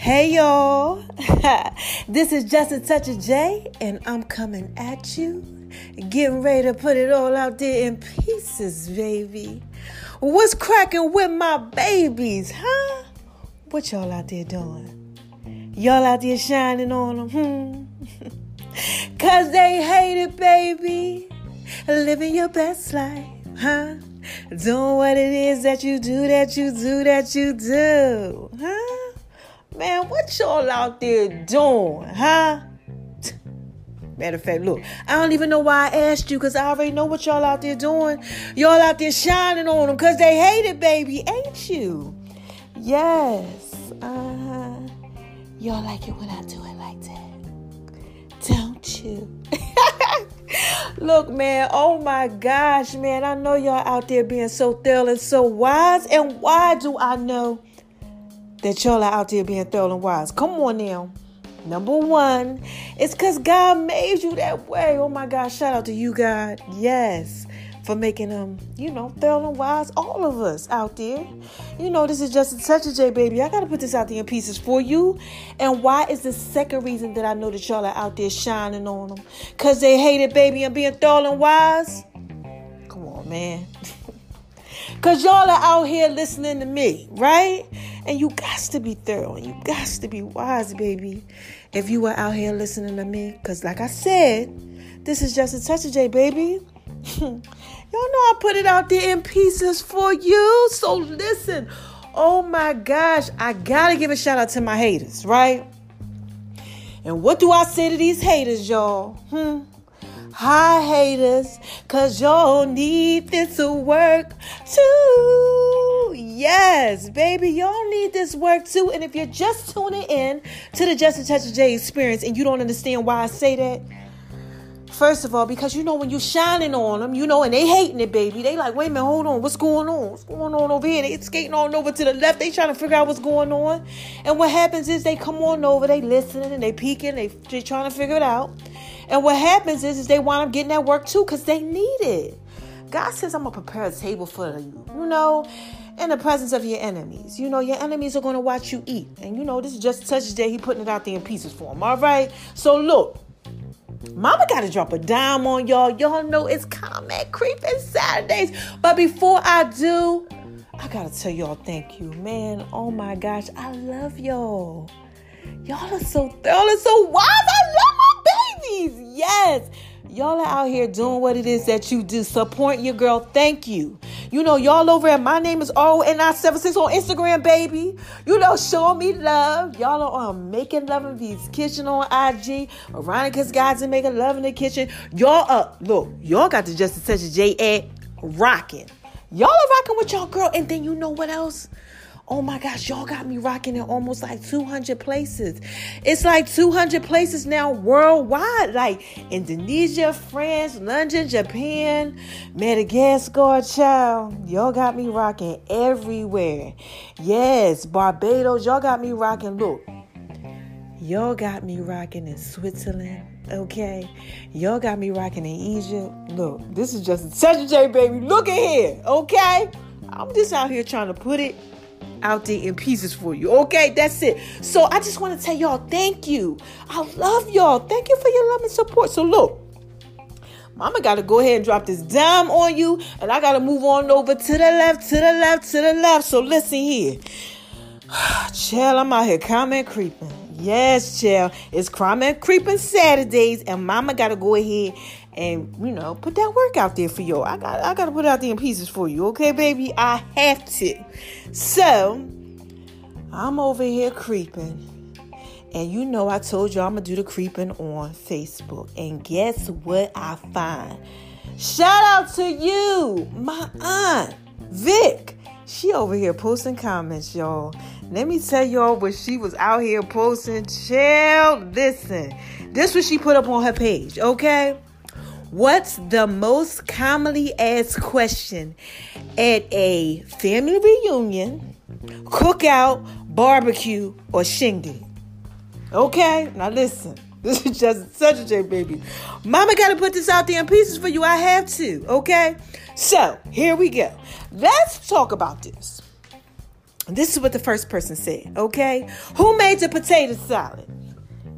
Hey y'all, this is Just a Touch of J, and I'm coming at you, getting ready to put it all out there in pieces, baby. What's cracking with my babies, huh? What y'all out there doing? Y'all out there shining on them, hmm? Cause they hate it, baby. Living your best life, huh? Doing what it is that you do, that you do, that you do, huh? Man, what y'all out there doing, huh? Matter of fact, look, I don't even know why I asked you because I already know what y'all out there doing. Y'all out there shining on them because they hate it, baby, ain't you? Yes. Uh-huh. Y'all like it when I do it like that. Don't you? Look, man, oh my gosh, man, I know y'all out there being so thorough and so wise. And why do I know that y'all are out there being thorough and wise? Come on now. Number one, it's because God made you that way. Oh my God, shout out to you, God. Yes, for making them, you know, thorough and wise. All of us out there. You know, this is just such a J, baby. I got to put this out there in pieces for you. And why is the second reason that I know that y'all are out there shining on them? Because they hate it, baby, and being thorough and wise? Come on, man. Because y'all are out here listening to me, right? And you got to be thorough and you got to be wise, baby. If you were out here listening to me, because like I said, this is just a touch of J, baby. Y'all know I put it out there in pieces for you. So listen. Oh my gosh, I gotta give a shout out to my haters, right? And what do I say to these haters, y'all? Hmm. Hi, haters, cause y'all need this to work too. Yes, baby, y'all need this work too. And if you're just tuning in to the Just a Touch of J experience and you don't understand why I say that, First of all, because you know when you shining on them, you know, and they hating it, baby. They like, wait a minute, hold on, what's going on? What's going on over here? They skating on over to the left. They trying to figure out what's going on. And what happens is they come on over, they listening and they peeking, they they trying to figure it out. And what happens is, is they wind up getting that work too, because they need it. God says, I'm gonna prepare a table for you, you know, in the presence of your enemies. You know, your enemies are gonna watch you eat. And you know, this is just such day he putting it out there in pieces for them. All right. So look. Mama got to drop a dime on y'all. Y'all know it's comment creeping Saturdays. But before I do, I got to tell y'all thank you, man. Oh my gosh, I love y'all. Y'all are so y'all are so wise. I love my babies. Yes. Y'all are out here doing what it is that you do. Support your girl. Thank you. You know, y'all over at my name is O-N-I-76 on Instagram, baby. You know, showing me love. Y'all are on Making Love in V's Kitchen on IG. Veronica's Guides and Making Love in the Kitchen. Y'all up. Look, y'all got the Just a Touch J at rocking. Y'all are rocking with y'all girl. And then you know what else? Oh my gosh, y'all got me rocking in almost like 200 places. It's like 200 places now worldwide, like Indonesia, France, London, Japan, Madagascar, child. Y'all got me rocking everywhere. Yes, Barbados, y'all got me rocking. Look, y'all got me rocking in Switzerland. Okay, y'all got me rocking in Egypt. Look, this is just a J baby. Look at here, okay? I'm just out here trying to put it out there in pieces for you. Okay, that's it. So I just want to tell y'all thank you. I love y'all. Thank you for your love and support. So look. Mama got to go ahead and drop this dime on you, and I got to move on over to the left, to the left, to the left. So listen here. Chill, I'm out here comment creeping. Yes, chill. It's comment creeping Saturdays, and Mama got to go ahead and you know put that work out there for you. I got I got to put it out there in pieces for you, okay, baby? I have to. So I'm over here creeping. And you know, I told y'all I'm gonna do the creeping on Facebook. And guess what I find? Shout out to you, my aunt, Vic. She over here posting comments, y'all. Let me tell y'all what she was out here posting. Chill, listen. This what she put up on her page, okay? What's the most commonly asked question at a family reunion, cookout, barbecue, or shindig? Okay, now listen. This is just such a a J baby. Mama got to put this out there in pieces for you. I have to. Okay, so here we go. Let's talk about this. This is what the first person said, okay? Who made the potato salad?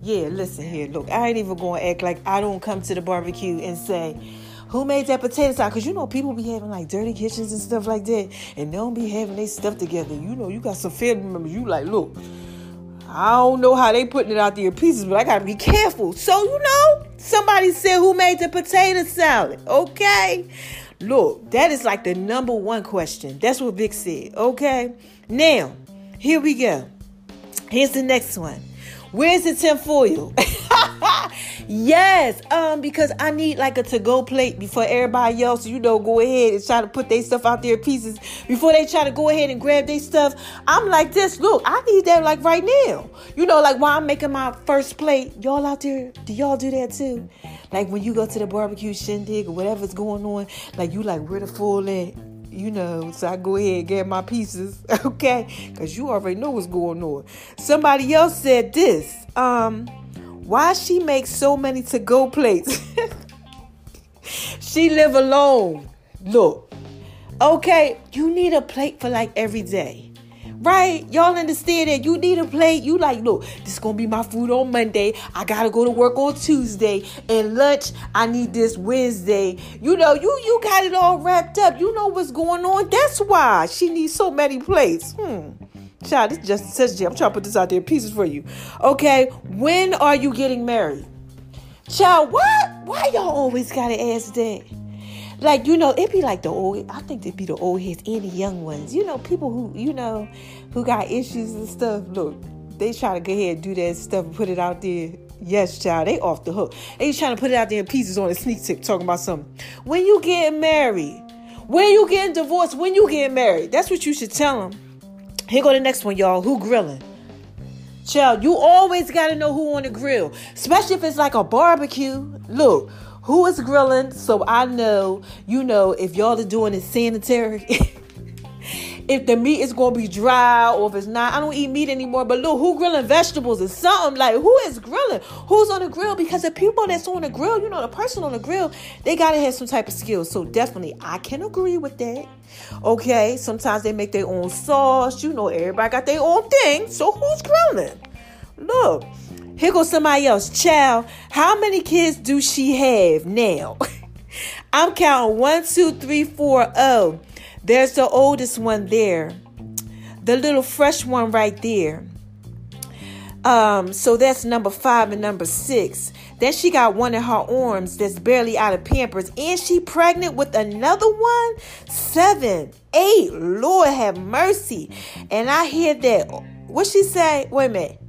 Yeah, listen here. Look, I ain't even going to act like I don't come to the barbecue and say, who made that potato salad? Because you know, people be having like dirty kitchens and stuff like that, and they don't be having their stuff together. You know, you got some family members, you like, look, I don't know how they putting it out there in pieces, but I gotta be careful. So, you know, somebody said who made the potato salad, okay? Look, that is like the number one question. That's what Vic said, okay? Now, here we go. Here's the next one. Where's the tinfoil? yes, um, because I need like a to-go plate before everybody else, you know, go ahead and try to put their stuff out there pieces before they try to go ahead and grab their stuff. I'm like this. Look, I need that like right now. You know, like while I'm making my first plate, y'all out there, do y'all do that too? Like when you go to the barbecue shindig or whatever's going on, like you like where the full at? You know, so I go ahead and get my pieces, okay? Because you already know what's going on. Somebody else said this. Um, why she makes so many to-go plates? she live alone. Look, okay, you need a plate for like every day. Right? Y'all understand that you need a plate. You like, look, this is gonna be my food on Monday. I gotta go to work on Tuesday. And lunch, I need this Wednesday. You know, you you got it all wrapped up. You know what's going on. That's why she needs so many plates. Hmm. Child, this just says I'm trying to put this out there pieces for you. Okay, when are you getting married? Child, what? Why y'all always gotta ask that? Like you know it'd be like the old i think it'd be the old heads and the young ones. You know people who you know who got issues and stuff look they try to go ahead and do that stuff and put it out there. Yes child they off the hook. They trying to put it out there in pieces on a sneak tip talking about something. When you getting married when you getting divorced when you getting married that's what you should tell them here go the next one y'all who grilling? Child you always got to know who on the grill especially if it's like a barbecue. Look who is grilling so I know, you know, if y'all are doing it sanitary. if the meat is gonna be dry or if it's not. I don't eat meat anymore. But look, who grilling vegetables or something? Like who is grilling? Who's on the grill? Because the people that's on the grill, you know, the person on the grill, they gotta have some type of skills. So definitely I can agree with that. Okay. Sometimes they make their own sauce. You know, everybody got their own thing. So who's grilling? Look. Here goes somebody else. Child, how many kids do she have now? I'm counting one, two, three, four. Oh, there's the oldest one there. The little fresh one right there. Um, so that's number five and number six. Then she got one in her arms that's barely out of pampers, and she pregnant with another one. Seven, eight. Lord have mercy. And I hear that. What she say? Wait a minute.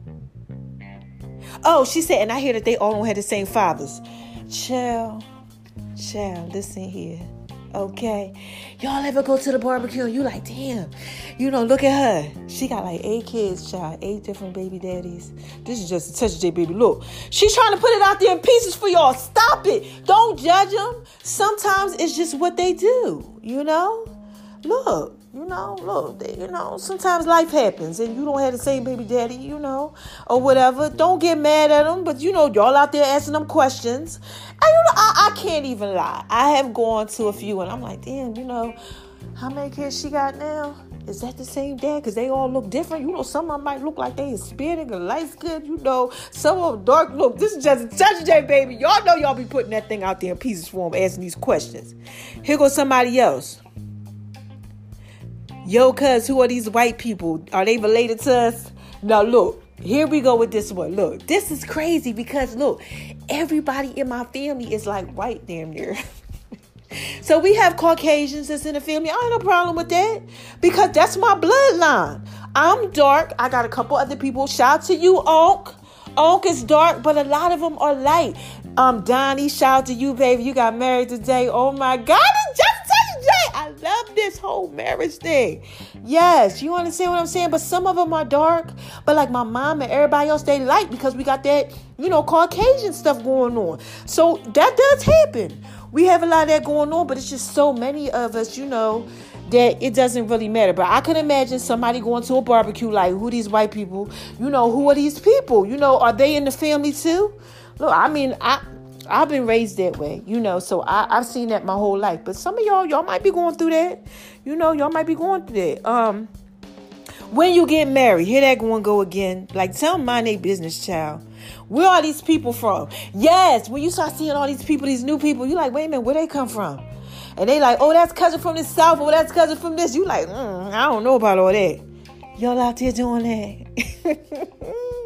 Oh, she said, and I hear that they all have the same fathers. Chill, chill, listen here. Okay. Y'all ever go to the barbecue and you like, damn, you know, look at her. She got like eight kids, child, eight different baby daddies. This is just a touch of J baby. Look, she's trying to put it out there in pieces for y'all. Stop it. Don't judge them. Sometimes it's just what they do, you know? Look, you know, look, they, you know, sometimes life happens and you don't have the same baby daddy, you know, or whatever. Don't get mad at them, but you know, y'all out there asking them questions. And you know, I, I can't even lie. I have gone to a few and I'm like, damn, you know, how many kids she got now? Is that the same dad? Because they all look different. You know, some of them might look like they Hispanic or light skinned. You know, some of them dark. Look, this is just a touch J, baby. Y'all know y'all be putting that thing out there in pieces for them, asking these questions. Here goes somebody else. Yo, cuz, who are these white people? Are they related to us? Now, look, here we go with this one. Look, this is crazy because, look, everybody in my family is like white damn near. so we have Caucasians that's in the family. I ain't no problem with that because that's my bloodline. I'm dark. I got a couple other people. Shout out to you, Onk. Onk is dark, but a lot of them are light. Um, Donnie, shout out to you, baby. You got married today. Oh my God, I love this whole marriage thing. Yes, you understand what I'm saying? But some of them are dark. But like my mom and everybody else, they light because we got that, you know, Caucasian stuff going on. So that does happen. We have a lot of that going on, but it's just so many of us, you know, that it doesn't really matter. But I can imagine somebody going to a barbecue like, who these white people? You know, who are these people? You know, are they in the family too? Look, I mean, I I've been raised that way, you know, so I, I've seen that my whole life. But some of y'all, y'all might be going through that. You know, y'all might be going through that. Um, When you get married, here that one go again. Like, tell mind their business, child. Where are these people from? Yes, when you start seeing all these people, these new people, you like, wait a minute, where they come from? And they like, oh, that's cousin from the south, or oh, that's cousin from this. You like, mm, I don't know about all that. Y'all out there doing that.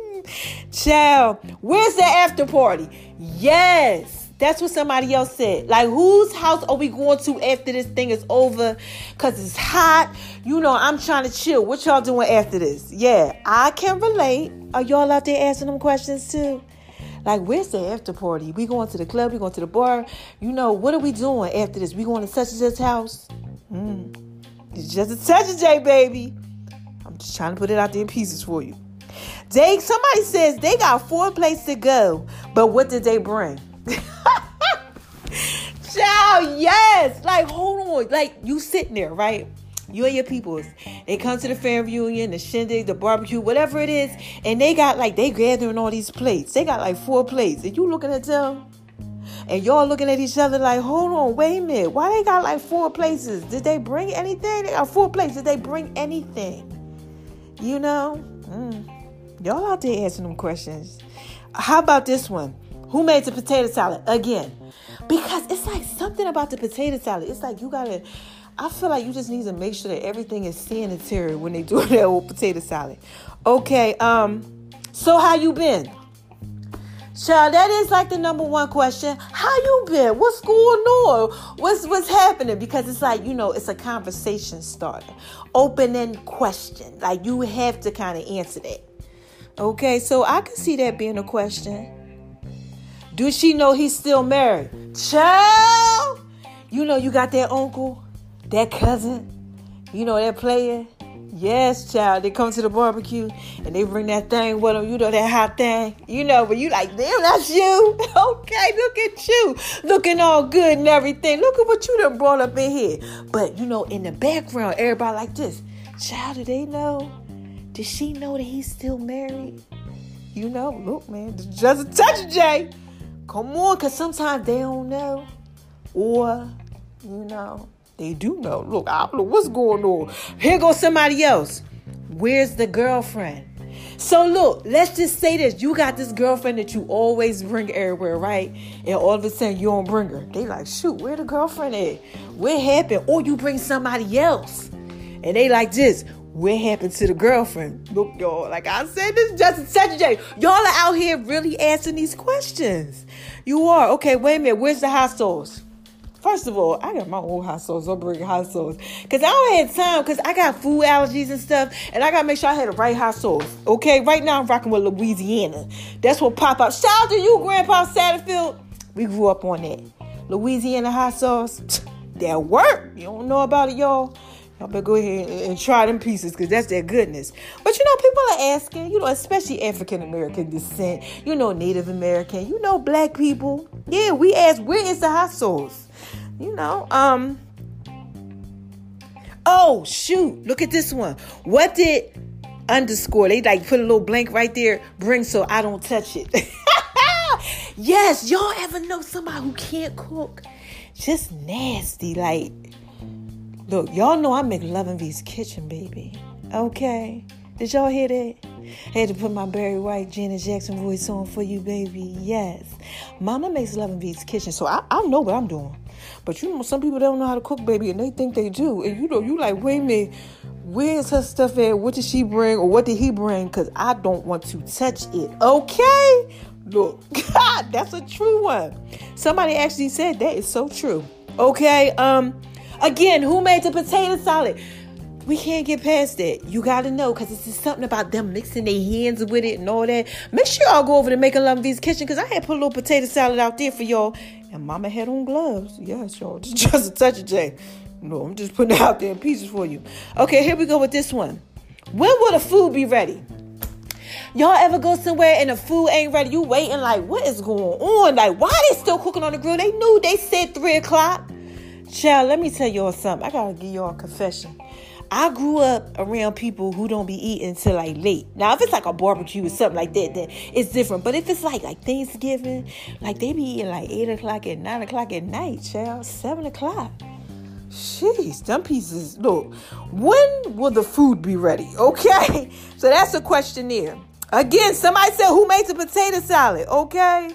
Child, where's the after party? Yes. That's what somebody else said. Like, whose house are we going to after this thing is over? Because it's hot. You know, I'm trying to chill. What y'all doing after this? Yeah, I can relate. Are y'all out there asking them questions too? Like, where's the after party? We going to the club? We going to the bar? You know, what are we doing after this? We going to such and such house? Mm. It's just a touch of J, baby. I'm just trying to put it out there in pieces for you. They somebody says they got four places to go, but what did they bring? Child, yes. Like, hold on. Like, you sitting there, right? You and your peoples. They come to the family reunion, the shindig, the barbecue, whatever it is, and they got like they gathering all these plates. They got like four plates. And you looking at them, and y'all looking at each other like, hold on, wait a minute. Why they got like four places? Did they bring anything? They got four plates. Did they bring anything? You know? Mm. Y'all out there answering them questions. How about this one? Who made the potato salad? Again. Because it's like something about the potato salad. It's like you gotta I feel like you just need to make sure that everything is sanitary when they do that old potato salad. Okay, um, so how you been? Child, that is like the number one question. How you been? What's going on? What's what's happening? Because it's like, you know, it's a conversation starter. Opening question. Like you have to kind of answer that. Okay, so I can see that being a question. Do she know he's still married? Child, you know you got that uncle, that cousin, you know that player. Yes, child. They come to the barbecue and they bring that thing with them. You know that hot thing. You know, but you like, damn, that's you. okay, look at you, looking all good and everything. Look at what you done brought up in here. But you know, in the background, everybody like this. Child, do they know? Does she know that he's still married? You know, look, man, just a touch, Jay. Come on, cause sometimes they don't know, or you know, they do know. Look, I don't know what's going on. Here goes somebody else. Where's the girlfriend? So look, let's just say this: you got this girlfriend that you always bring everywhere, right? And all of a sudden you don't bring her. They like, shoot, where the girlfriend at? What happened? Or you bring somebody else, and they like this. What happened to the girlfriend? Look, y'all, like I said, this is just such Saturday. Y'all are out here really asking these questions. You are. Okay, wait a minute. Where's the hot sauce? First of all, I got my own hot sauce. I'm bringing hot sauce. Because I don't have time because I got food allergies and stuff. And I got to make sure I had the right hot sauce. Okay, right now I'm rocking with Louisiana. That's what pop up. Shout out to you, Grandpa Satterfield. We grew up on that. Louisiana hot sauce. That work. You don't know about it, y'all. Y'all better go ahead and, try them pieces because that's their goodness. But you know, people are asking, you know, especially African American descent, you know, Native American, you know, black people. Yeah, we ask, where is the hot sauce? You know, um, oh shoot, look at this one. What did underscore? They like put a little blank right there, bring so I don't touch it. yes, y'all ever know somebody who can't cook? Just nasty, like Look, y'all know I make Love and V's kitchen, baby. Okay. Did y'all hear that? I had to put my Barry White, Janet Jackson voice on for you, baby. Yes. Mama makes Love and V's kitchen, so I, I know what I'm doing. But you know, some people don't know how to cook, baby, and they think they do. And you know, you like, wait a minute, where's her stuff at? What did she bring or what did he bring? Because I don't want to touch it. Okay? Look, God, that's a true one. Somebody actually said that is so true. Okay, um, Again, who made the potato salad? We can't get past that. You gotta know because it's just something about them mixing their hands with it and all that. Make sure y'all go over to Making Love V's Kitchen because I had put a little potato salad out there for y'all. And mama had on gloves. Yes, y'all. Just, a touch of J. No, I'm just putting it out there in pieces for you. Okay, here we go with this one. When will the food be ready? Y'all ever go somewhere and the food ain't ready? You waiting like, what is going on? Like, why they still cooking on the grill? They knew they said three o'clock. Child, let me tell y'all something. I gotta give y'all a confession. I grew up around people who don't be eating till like late. Now, if it's like a barbecue or something like that, then it's different. But if it's like like Thanksgiving, like they be eating like eight o'clock at nine o'clock at night, child, seven o'clock. Jeez, them pieces. Look, when will the food be ready? Okay, so that's a question there. Again, somebody said, Who made the potato salad? Okay.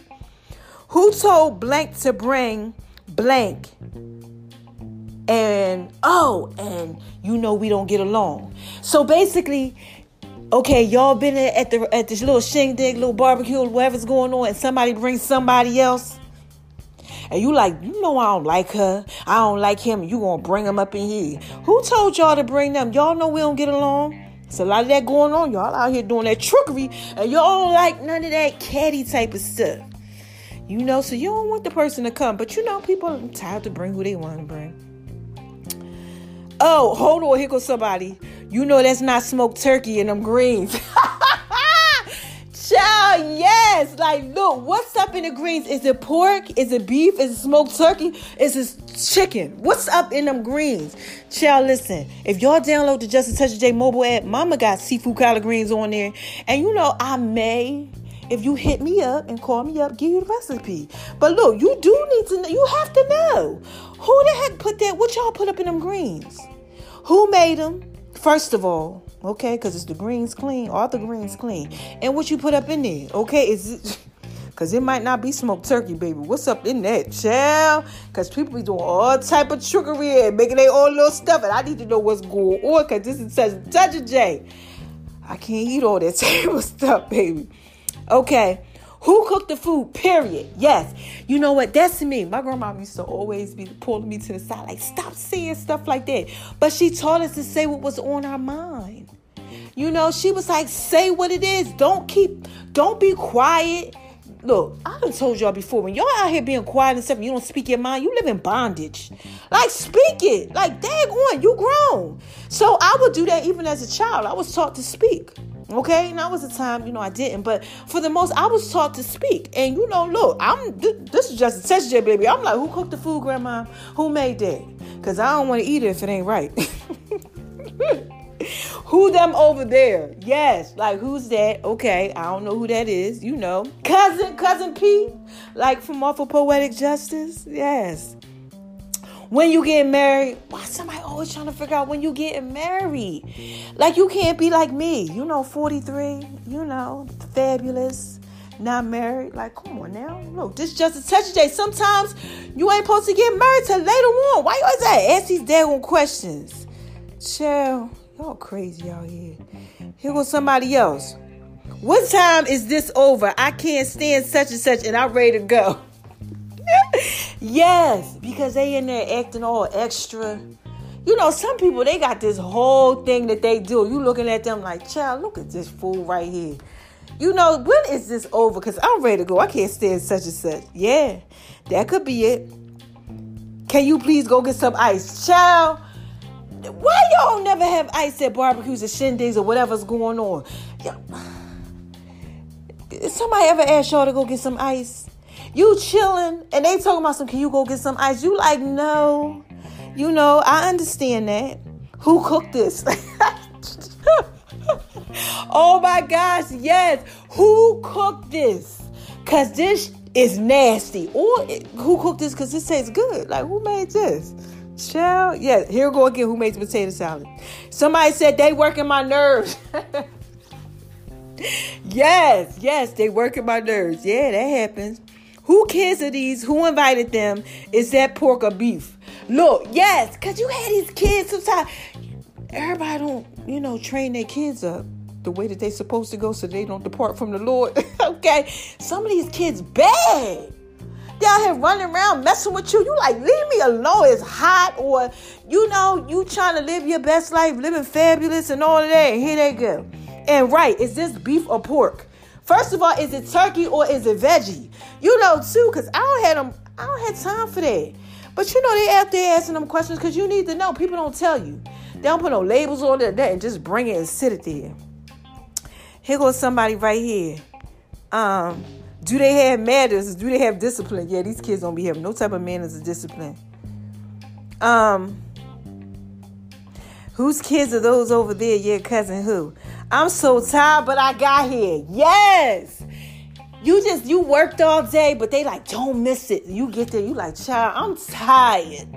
Who told blank to bring blank? And oh, and you know we don't get along. So basically, okay, y'all been at the at this little shindig, little barbecue, whatever's going on, and somebody brings somebody else. And you like, you know I don't like her. I don't like him. You gonna bring him up in here. Who told y'all to bring them? Y'all know we don't get along. It's a lot of that going on. Y'all out here doing that trickery, and y'all don't like none of that catty type of stuff. You know, so you don't want the person to come, but you know, people are entitled to bring who they want to bring. Oh, hold on, here goes somebody. You know that's not smoked turkey in them greens. Child, yes. Like, look, what's up in the greens? Is it pork? Is it beef? Is it smoked turkey? Is it chicken? What's up in them greens? Child, listen. If y'all download the Just a Touch J mobile app, Mama got seafood collard greens on there. And you know, I may if you hit me up and call me up, give you the recipe. But look, you do need to know, you have to know. Who the heck put that? What y'all put up in them greens? Who made them? First of all, okay, because it's the greens clean, all the greens mm-hmm. clean. And what you put up in there, okay, is it Cause it might not be smoked turkey, baby. What's up in that, child? Cause people be doing all type of trickery and making their own little stuff, and I need to know what's going on. Cause this is such touch a J. I can't eat all that table stuff, baby. Okay. Who cooked the food? Period. Yes. You know what? That's me. My grandma used to always be pulling me to the side, like, stop saying stuff like that. But she taught us to say what was on our mind. You know, she was like, say what it is. Don't keep, don't be quiet. Look, I done told y'all before, when y'all out here being quiet and stuff, you don't speak your mind, you live in bondage. Like, speak it. Like, dag on, you grown. So I would do that even as a child. I was taught to speak. Okay, now was the time, you know, I didn't, but for the most, I was taught to speak. And you know, look, I'm this is just a test jet, baby. I'm like, who cooked the food, grandma? Who made that? Because I don't want to eat it if it ain't right. who them over there? Yes, like who's that? Okay, I don't know who that is. You know, cousin, cousin P, like from off of Poetic Justice. Yes. When you get married, why somebody always trying to figure out when you getting married? Like you can't be like me, you know, 43, you know, fabulous, not married. Like, come on now. Look, this just a touch day. Sometimes you ain't supposed to get married till later on. Why you always ask these daggone questions? Chill. Y'all crazy out here. Here goes somebody else. What time is this over? I can't stand such and such and I'm ready to go. yes, because they in there acting all extra. You know, some people they got this whole thing that they do. You looking at them like, child, look at this fool right here. You know, when is this over? Because I'm ready to go. I can't stand such and such. Yeah, that could be it. Can you please go get some ice? Child, why y'all never have ice at barbecues or shindigs or whatever's going on? Somebody ever asked y'all to go get some ice? You chilling and they talking about some, can you go get some ice? You like, no. You know, I understand that. Who cooked this? oh my gosh, yes. Who cooked this? Cause this is nasty. Or who cooked this? Cause this tastes good. Like who made this? Child, yeah. Here we go again. Who made the potato salad? Somebody said they working my nerves. yes, yes, they working my nerves. Yeah, that happens. Who kids are these? Who invited them? Is that pork or beef? Look, yes, because you had these kids sometimes. Everybody don't, you know, train their kids up the way that they supposed to go so they don't depart from the Lord. okay? Some of these kids bad. They out here running around messing with you. You like, leave me alone. It's hot. Or, you know, you trying to live your best life, living fabulous and all of that. Here they go. And right, is this beef or pork? First of all, is it turkey or is it veggie? You know, too, because I don't have them, I don't have time for that. But you know, they out there asking them questions because you need to know. People don't tell you. They don't put no labels on it and just bring it and sit it there. Here goes somebody right here. Um, do they have manners? Do they have discipline? Yeah, these kids don't be having no type of manners or discipline. Um, whose kids are those over there? Your cousin who? I'm so tired, but I got here. Yes. You just you worked all day, but they like don't miss it. You get there, you like, child, I'm tired.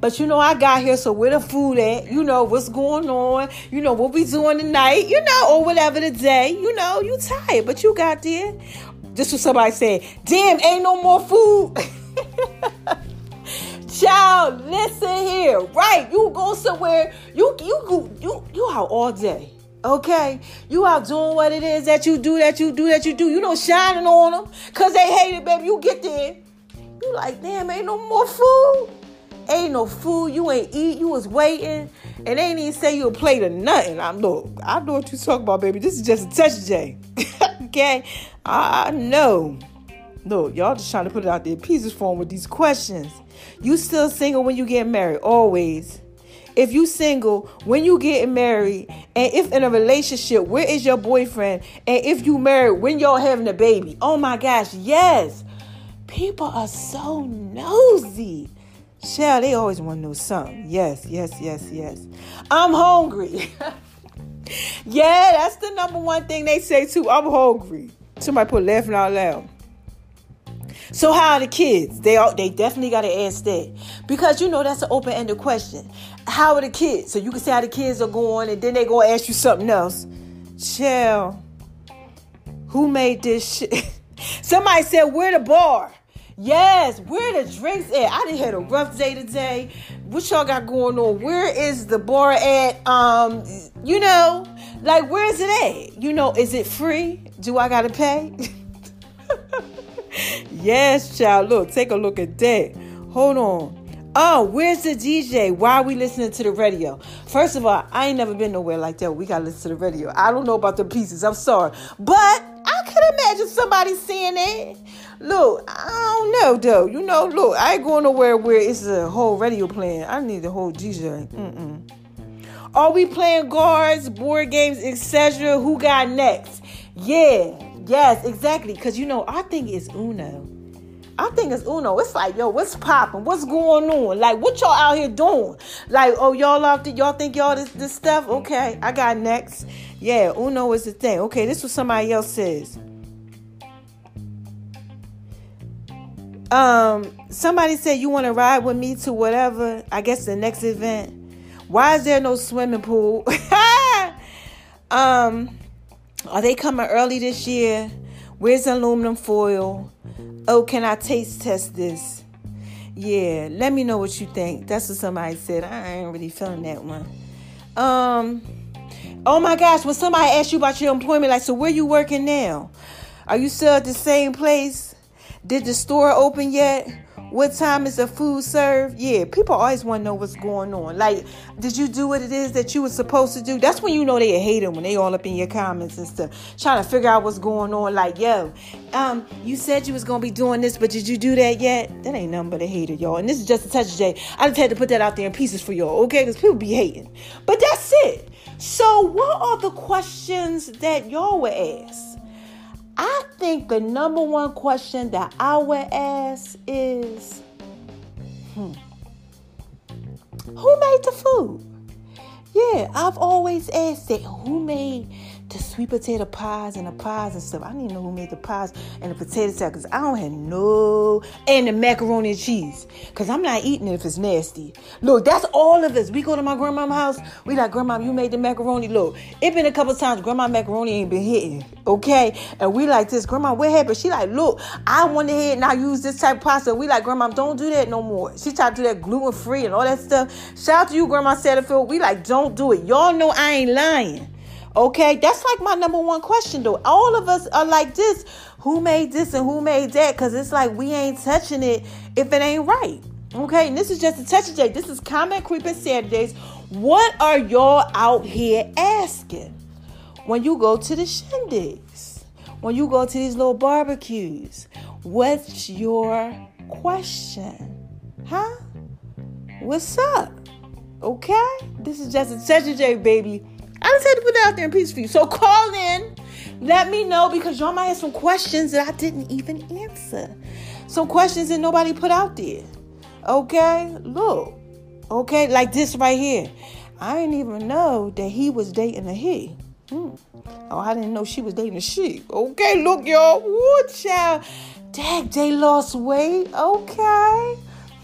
But you know, I got here, so where the food at? You know, what's going on? You know, what we doing tonight? You know, or whatever the day. You know, you tired, but you got there. This was somebody saying, damn, ain't no more food. Child, listen here. Right. You go somewhere, you you you you out all day. Okay, you out doing what it is that you do, that you do, that you do. You know, shining on them because they hate it, baby. You get there, you like, damn, ain't no more food. Ain't no food. You ain't eat. You was waiting, and ain't even say you a plate of nothing. I know, I know what you talking about, baby. This is just a touch, J. okay, I, I know. Look, y'all just trying to put it out there pieces form with these questions. You still single when you get married? Always if you single when you getting married and if in a relationship where is your boyfriend and if you married when y'all having a baby oh my gosh yes people are so nosy Shell, they always want to know something. Yes, yes, yes, yes. I'm hungry. yeah, that's the number one thing they say too. I'm hungry. Somebody put laughing out loud. So how are the kids? They are, they definitely got to ask that because you know that's an open ended question. How are the kids? So you can see how the kids are going, and then they go ask you something else. Shell, who made this shit? Somebody said where the bar. Yes, where the drinks at? I didn't had a rough day today. What y'all got going on? Where is the bar at? Um, you know, like where is it at? You know, is it free? Do I gotta pay? yes, child. Look, take a look at that. Hold on. Oh, where's the DJ? Why are we listening to the radio? First of all, I ain't never been nowhere like that. We gotta listen to the radio. I don't know about the pieces. I'm sorry. But I could imagine somebody seeing it. Look, I don't know though. You know, look, I ain't going nowhere where it's a whole radio playing. I need the whole DJ. Mm-mm. Are we playing guards, board games, etc.? Who got next? Yeah, Yes, exactly. Because you know, our thing is Uno. Our thing is Uno. It's like, yo, what's popping? What's going on? Like, what y'all out here doing? Like, oh, y'all out there, y'all think y'all this, this stuff? Okay, I got next. Yeah, Uno is the thing. Okay, this was somebody else says. Um, somebody said you want to ride with me to whatever. I guess the next event. Why is there no swimming pool? um, are they coming early this year? Where's aluminum foil? Oh, can I taste test this? Yeah, let me know what you think. That's what somebody said. I ain't really feeling that one. Um, oh my gosh, when somebody asks you about your employment, like, so where you working now? Are you still at the same place? Did the store open yet? What time is the food served? Yeah, people always want to know what's going on. Like, did you do what it is that you were supposed to do? That's when you know they hate them when they all up in your comments and stuff, trying to figure out what's going on. Like, yo, um, you said you was gonna be doing this, but did you do that yet? That ain't nothing but a hater, y'all. And this is just a touch of I just had to put that out there in pieces for y'all, okay? Because people be hating. But that's it. So, what are the questions that y'all were ask? I think the number one question that I would ask is hmm, Who made the food? Yeah, I've always asked that. Who made the sweet potato pies and the pies and stuff. I need to know who made the pies and the potato salad because I don't have no and the macaroni and cheese because I'm not eating it if it's nasty. Look, that's all of us. We go to my grandma's house. We like grandma, you made the macaroni. Look, it been a couple times. Grandma macaroni ain't been hitting, okay? And we like this. Grandma, what happened? She like, look, I went ahead and I use this type of pasta. We like, grandma, don't do that no more. She tried to do that gluten free and all that stuff. Shout out to you, Grandma Satterfield. We like, don't do it. Y'all know I ain't lying. Okay, that's like my number one question though. All of us are like this. Who made this and who made that? Because it's like we ain't touching it if it ain't right. Okay, and this is just a touch of J. This is Comment Creeping Saturdays. What are y'all out here asking when you go to the shindigs? When you go to these little barbecues? What's your question? Huh? What's up? Okay? This is just a touch of J, baby. I just had to put that out there in peace for you. So call in. Let me know because y'all might have some questions that I didn't even answer. Some questions that nobody put out there. Okay? Look. Okay? Like this right here. I didn't even know that he was dating a he. Hmm. Oh, I didn't know she was dating a she. Okay, look, y'all. Woo, child. Dag, they lost weight. Okay.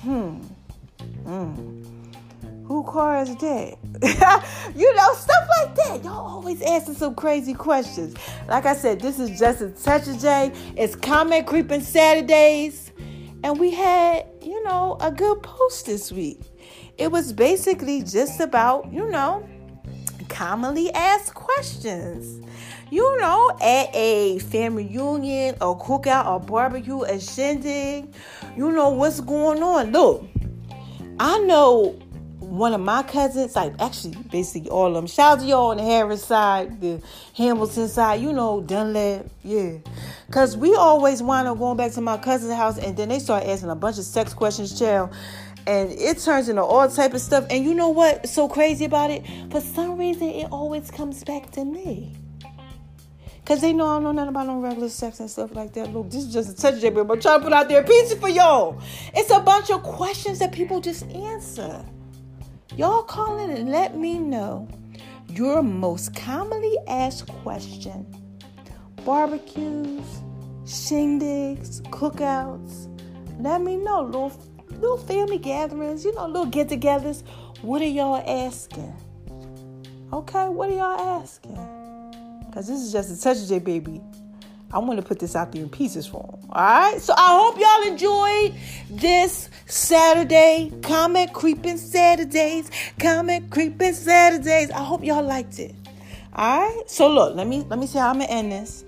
Hmm. Hmm. Who car is dead? you know, stuff like that. Y'all always asking some crazy questions. Like I said, this is just a touch of J. It's comment creeping Saturdays. And we had, you know, a good post this week. It was basically just about, you know, commonly asked questions. You know, at a family reunion, a cookout, a barbecue, a shindig, you know what's going on. Look, I know one of my cousins, like actually basically all of them. Shout out to y'all on the Harris side, the Hamilton side, you know, Dunlap, yeah. Cause we always wind up going back to my cousin's house and then they start asking a bunch of sex questions, child. And it turns into all type of stuff. And you know what's so crazy about it? For some reason it always comes back to me. Cause they know I don't know nothing about no regular sex and stuff like that. Look, this is just a touch but I'm trying to put out there pizza for y'all. It's a bunch of questions that people just answer. Y'all call in and let me know your most commonly asked question. Barbecues, shindigs, cookouts. Let me know. Little, little family gatherings, you know, little get togethers. What are y'all asking? Okay, what are y'all asking? Because this is just a touch J baby. I want to put this out there in pieces for them. All right. So I hope y'all enjoyed this Saturday comment creeping Saturdays, comment creeping Saturdays. I hope y'all liked it. All right. So look, let me let me see how I'm gonna end this.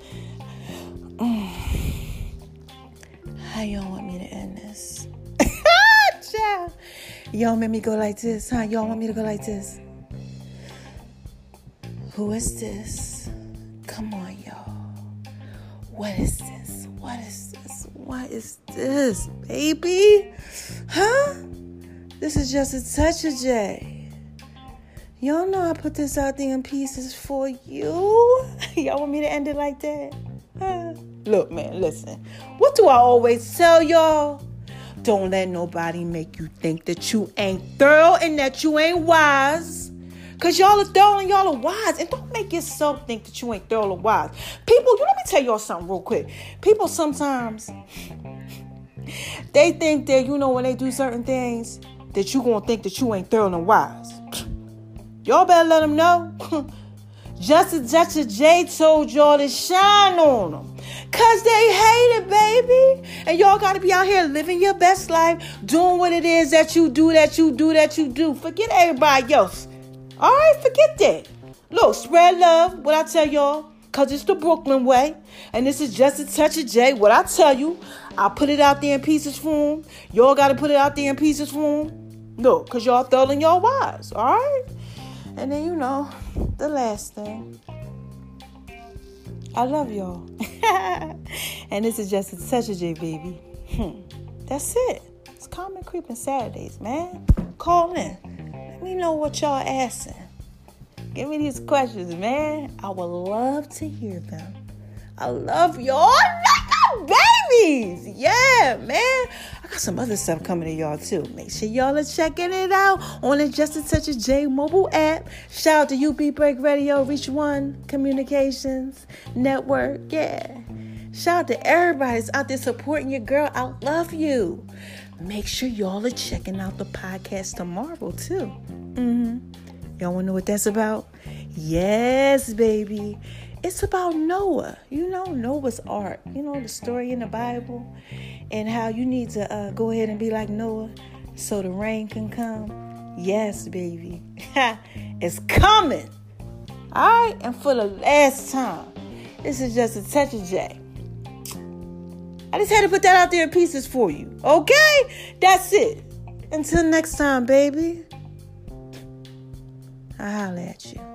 How y'all want me to end this? Y'all make me go like this, huh? Y'all want me to go like this? Who is this? What is this? What is this? What is this, baby? Huh? This is just a touch of J. Y'all know I put this out there in pieces for you. Y'all want me to end it like that? Huh? Look, man, listen. What do I always tell y'all? Don't let nobody make you think that you ain't thorough and that you ain't wise. Cause y'all are thorough and y'all are wise. And don't make yourself think that you ain't thorough wise. People, you let me tell y'all something real quick. People sometimes they think that, you know, when they do certain things, that you gonna think that you ain't thorough and wise. Y'all better let them know. Just as Just J told y'all to shine on them. Cause they hate it, baby. And y'all gotta be out here living your best life, doing what it is that you do, that you do, that you do. Forget everybody else. All right, forget that. Look, spread love, what I tell y'all, because it's the Brooklyn way. And this is just a touch of J. What I tell you, I put it out there in pieces for them. Y'all got to put it out there in pieces for them. No, because y'all throwing y'all wise, all right? And then, you know, the last thing. I love y'all. and this is just a touch of J, baby. Hmm. That's it. It's Common Creeping Saturdays, man. Call in. Me know what y'all asking. Give me these questions, man. I would love to hear them. I love y'all like babies. Yeah, man. I got some other stuff coming to y'all too. Make sure y'all are checking it out on the Just a Touch of J mobile app. Shout out to UB Break Radio, Reach One Communications Network. Yeah. Shout out to everybody that's out there supporting your girl. I love you make sure y'all are checking out the podcast tomorrow too. Mm-hmm. Y'all want to know what that's about? Yes, baby. It's about Noah. You know, Noah's ark. You know, the story in the Bible and how you need to uh, go ahead and be like Noah so the rain can come. Yes, baby. it's coming. All right. And for the last time, this is just a touch of J. I just had to put that out there in pieces for you. Okay? That's it. Until next time, baby. I'll holler at you.